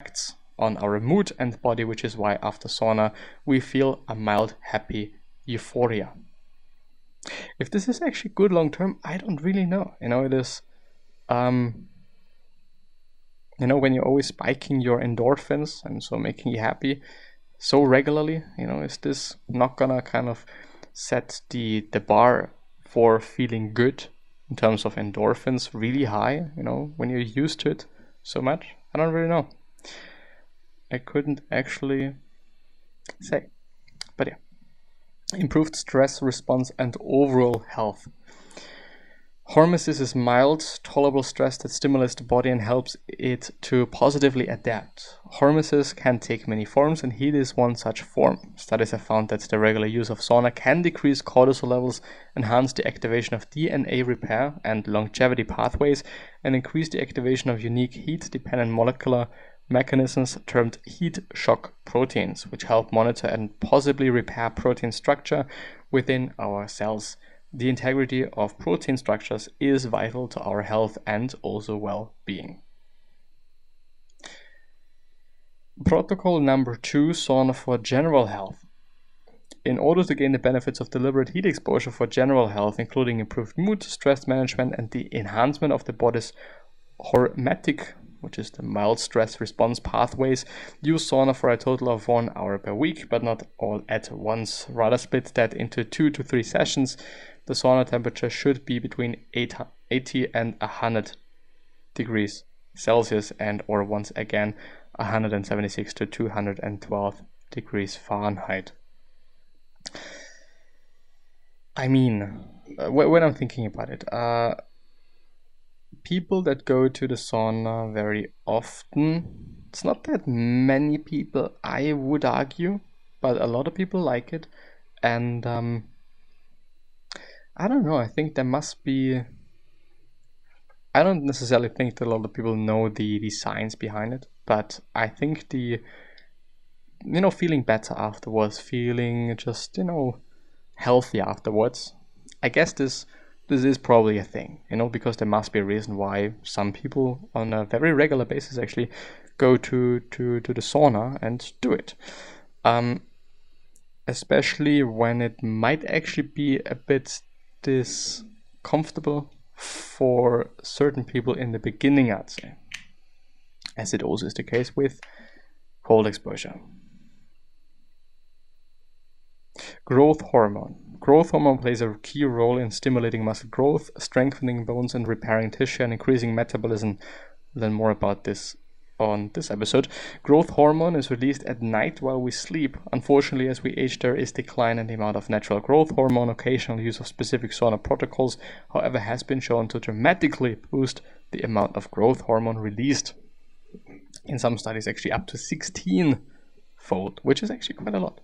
effects on our mood and body, which is why after sauna we feel a mild, happy euphoria. If this is actually good long term, I don't really know. You know, it is, um, you know, when you're always spiking your endorphins and so making you happy so regularly, you know, is this not gonna kind of set the the bar for feeling good in terms of endorphins really high? You know, when you're used to it so much, I don't really know. I couldn't actually say. But yeah. Improved stress response and overall health. Hormesis is mild, tolerable stress that stimulates the body and helps it to positively adapt. Hormesis can take many forms, and heat is one such form. Studies have found that the regular use of sauna can decrease cortisol levels, enhance the activation of DNA repair and longevity pathways, and increase the activation of unique heat dependent molecular mechanisms termed heat shock proteins, which help monitor and possibly repair protein structure within our cells. The integrity of protein structures is vital to our health and also well being. Protocol number two sauna for general health. In order to gain the benefits of deliberate heat exposure for general health, including improved mood, stress management, and the enhancement of the body's hormetic which is the mild stress response pathways. Use sauna for a total of one hour per week, but not all at once. Rather split that into two to three sessions. The sauna temperature should be between 80 and 100 degrees Celsius and or once again 176 to 212 degrees Fahrenheit. I mean, uh, when I'm thinking about it, uh, people that go to the sauna very often. It's not that many people, I would argue, but a lot of people like it. And um, I don't know, I think there must be. I don't necessarily think that a lot of people know the, the science behind it, but I think the. You know, feeling better afterwards, feeling just, you know, healthy afterwards. I guess this this is probably a thing, you know, because there must be a reason why some people on a very regular basis actually go to to to the sauna and do it. Um, especially when it might actually be a bit discomfortable for certain people in the beginning, I'd say, as it also is the case with cold exposure. Growth hormone Growth hormone plays a key role in stimulating muscle growth, strengthening bones, and repairing tissue and increasing metabolism. Learn more about this on this episode. Growth hormone is released at night while we sleep. Unfortunately, as we age, there is decline in the amount of natural growth hormone. Occasional use of specific sauna protocols, however, has been shown to dramatically boost the amount of growth hormone released. In some studies, actually up to 16 fold, which is actually quite a lot.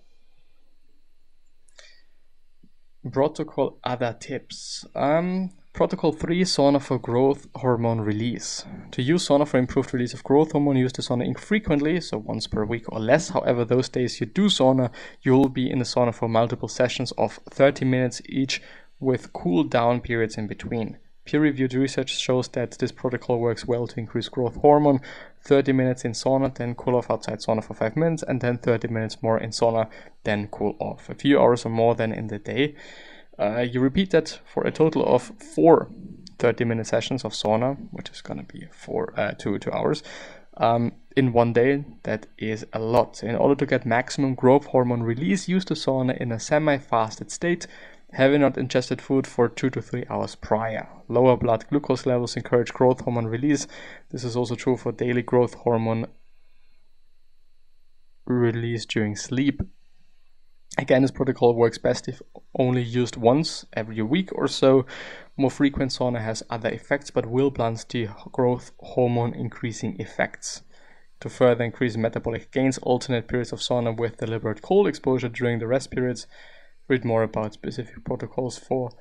Protocol other tips. Um, protocol 3 sauna for growth hormone release. To use sauna for improved release of growth hormone, use the sauna infrequently, so once per week or less. However, those days you do sauna, you'll be in the sauna for multiple sessions of 30 minutes each with cool down periods in between. Peer reviewed research shows that this protocol works well to increase growth hormone. 30 minutes in sauna, then cool off outside sauna for 5 minutes, and then 30 minutes more in sauna, then cool off. A few hours or more than in the day. Uh, you repeat that for a total of four 30 minute sessions of sauna, which is going to be four, uh, two, two hours. Um, in one day, that is a lot. In order to get maximum growth hormone release, use the sauna in a semi fasted state having not ingested food for 2 to 3 hours prior. Lower blood glucose levels encourage growth hormone release. This is also true for daily growth hormone release during sleep. Again, this protocol works best if only used once every week or so. More frequent sauna has other effects but will blunt the growth hormone increasing effects. To further increase metabolic gains, alternate periods of sauna with deliberate cold exposure during the rest periods read more about specific protocols for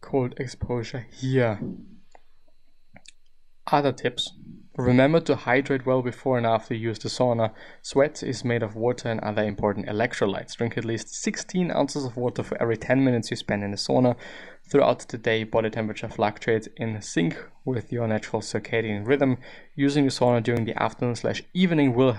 cold exposure here. Other tips Remember to hydrate well before and after you use the sauna. Sweat is made of water and other important electrolytes. Drink at least 16 ounces of water for every 10 minutes you spend in the sauna. Throughout the day, body temperature fluctuates in sync with your natural circadian rhythm. Using the sauna during the afternoon slash evening will help